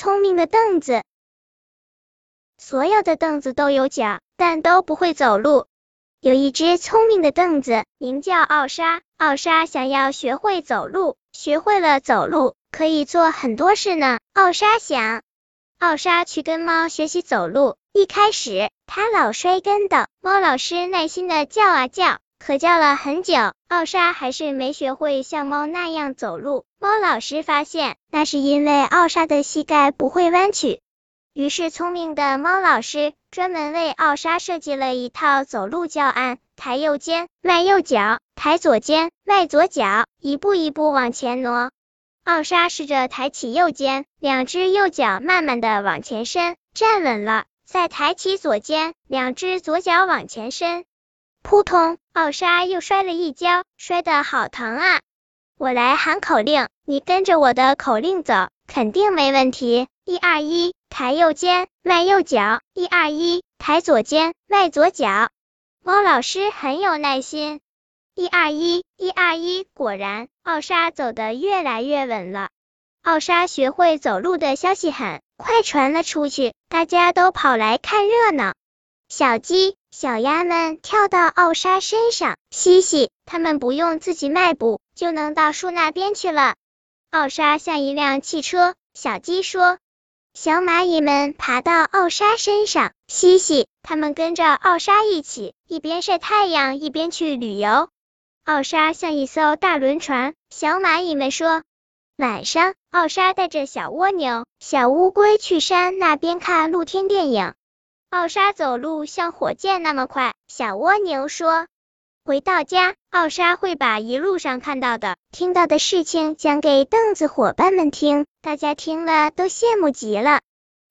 聪明的凳子。所有的凳子都有脚，但都不会走路。有一只聪明的凳子，名叫奥莎。奥莎想要学会走路，学会了走路，可以做很多事呢。奥莎想，奥莎去跟猫学习走路。一开始，它老摔跟斗，猫老师耐心的叫啊叫，可叫了很久，奥莎还是没学会像猫那样走路。猫老师发现，那是因为奥莎的膝盖不会弯曲。于是，聪明的猫老师专门为奥莎设计了一套走路教案：抬右肩，迈右脚；抬左肩，迈左脚，一步一步往前挪。奥莎试着抬起右肩，两只右脚慢慢的往前伸，站稳了，再抬起左肩，两只左脚往前伸。扑通，奥莎又摔了一跤，摔得好疼啊！我来喊口令，你跟着我的口令走，肯定没问题。一二一。抬右肩，迈右脚，一二一，抬左肩，迈左脚。猫老师很有耐心，一二一，一二一，果然，奥莎走得越来越稳了。奥莎学会走路的消息很快传了出去，大家都跑来看热闹。小鸡、小鸭们跳到奥莎身上，嘻嘻，它们不用自己迈步，就能到树那边去了。奥莎像一辆汽车，小鸡说。小蚂蚁们爬到奥莎身上，嘻嘻，它们跟着奥莎一起，一边晒太阳，一边去旅游。奥莎像一艘大轮船，小蚂蚁们说。晚上，奥莎带着小蜗牛、小乌龟去山那边看露天电影。奥莎走路像火箭那么快，小蜗牛说。回到家，奥莎会把一路上看到的、听到的事情讲给凳子伙伴们听，大家听了都羡慕极了。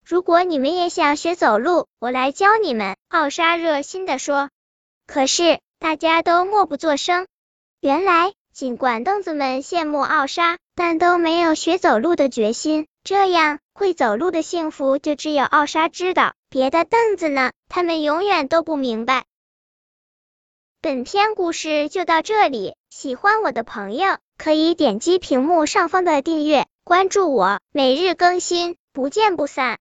如果你们也想学走路，我来教你们。奥莎热心的说。可是大家都默不作声。原来，尽管凳子们羡慕奥莎，但都没有学走路的决心。这样，会走路的幸福就只有奥莎知道，别的凳子呢，他们永远都不明白。本篇故事就到这里，喜欢我的朋友可以点击屏幕上方的订阅，关注我，每日更新，不见不散。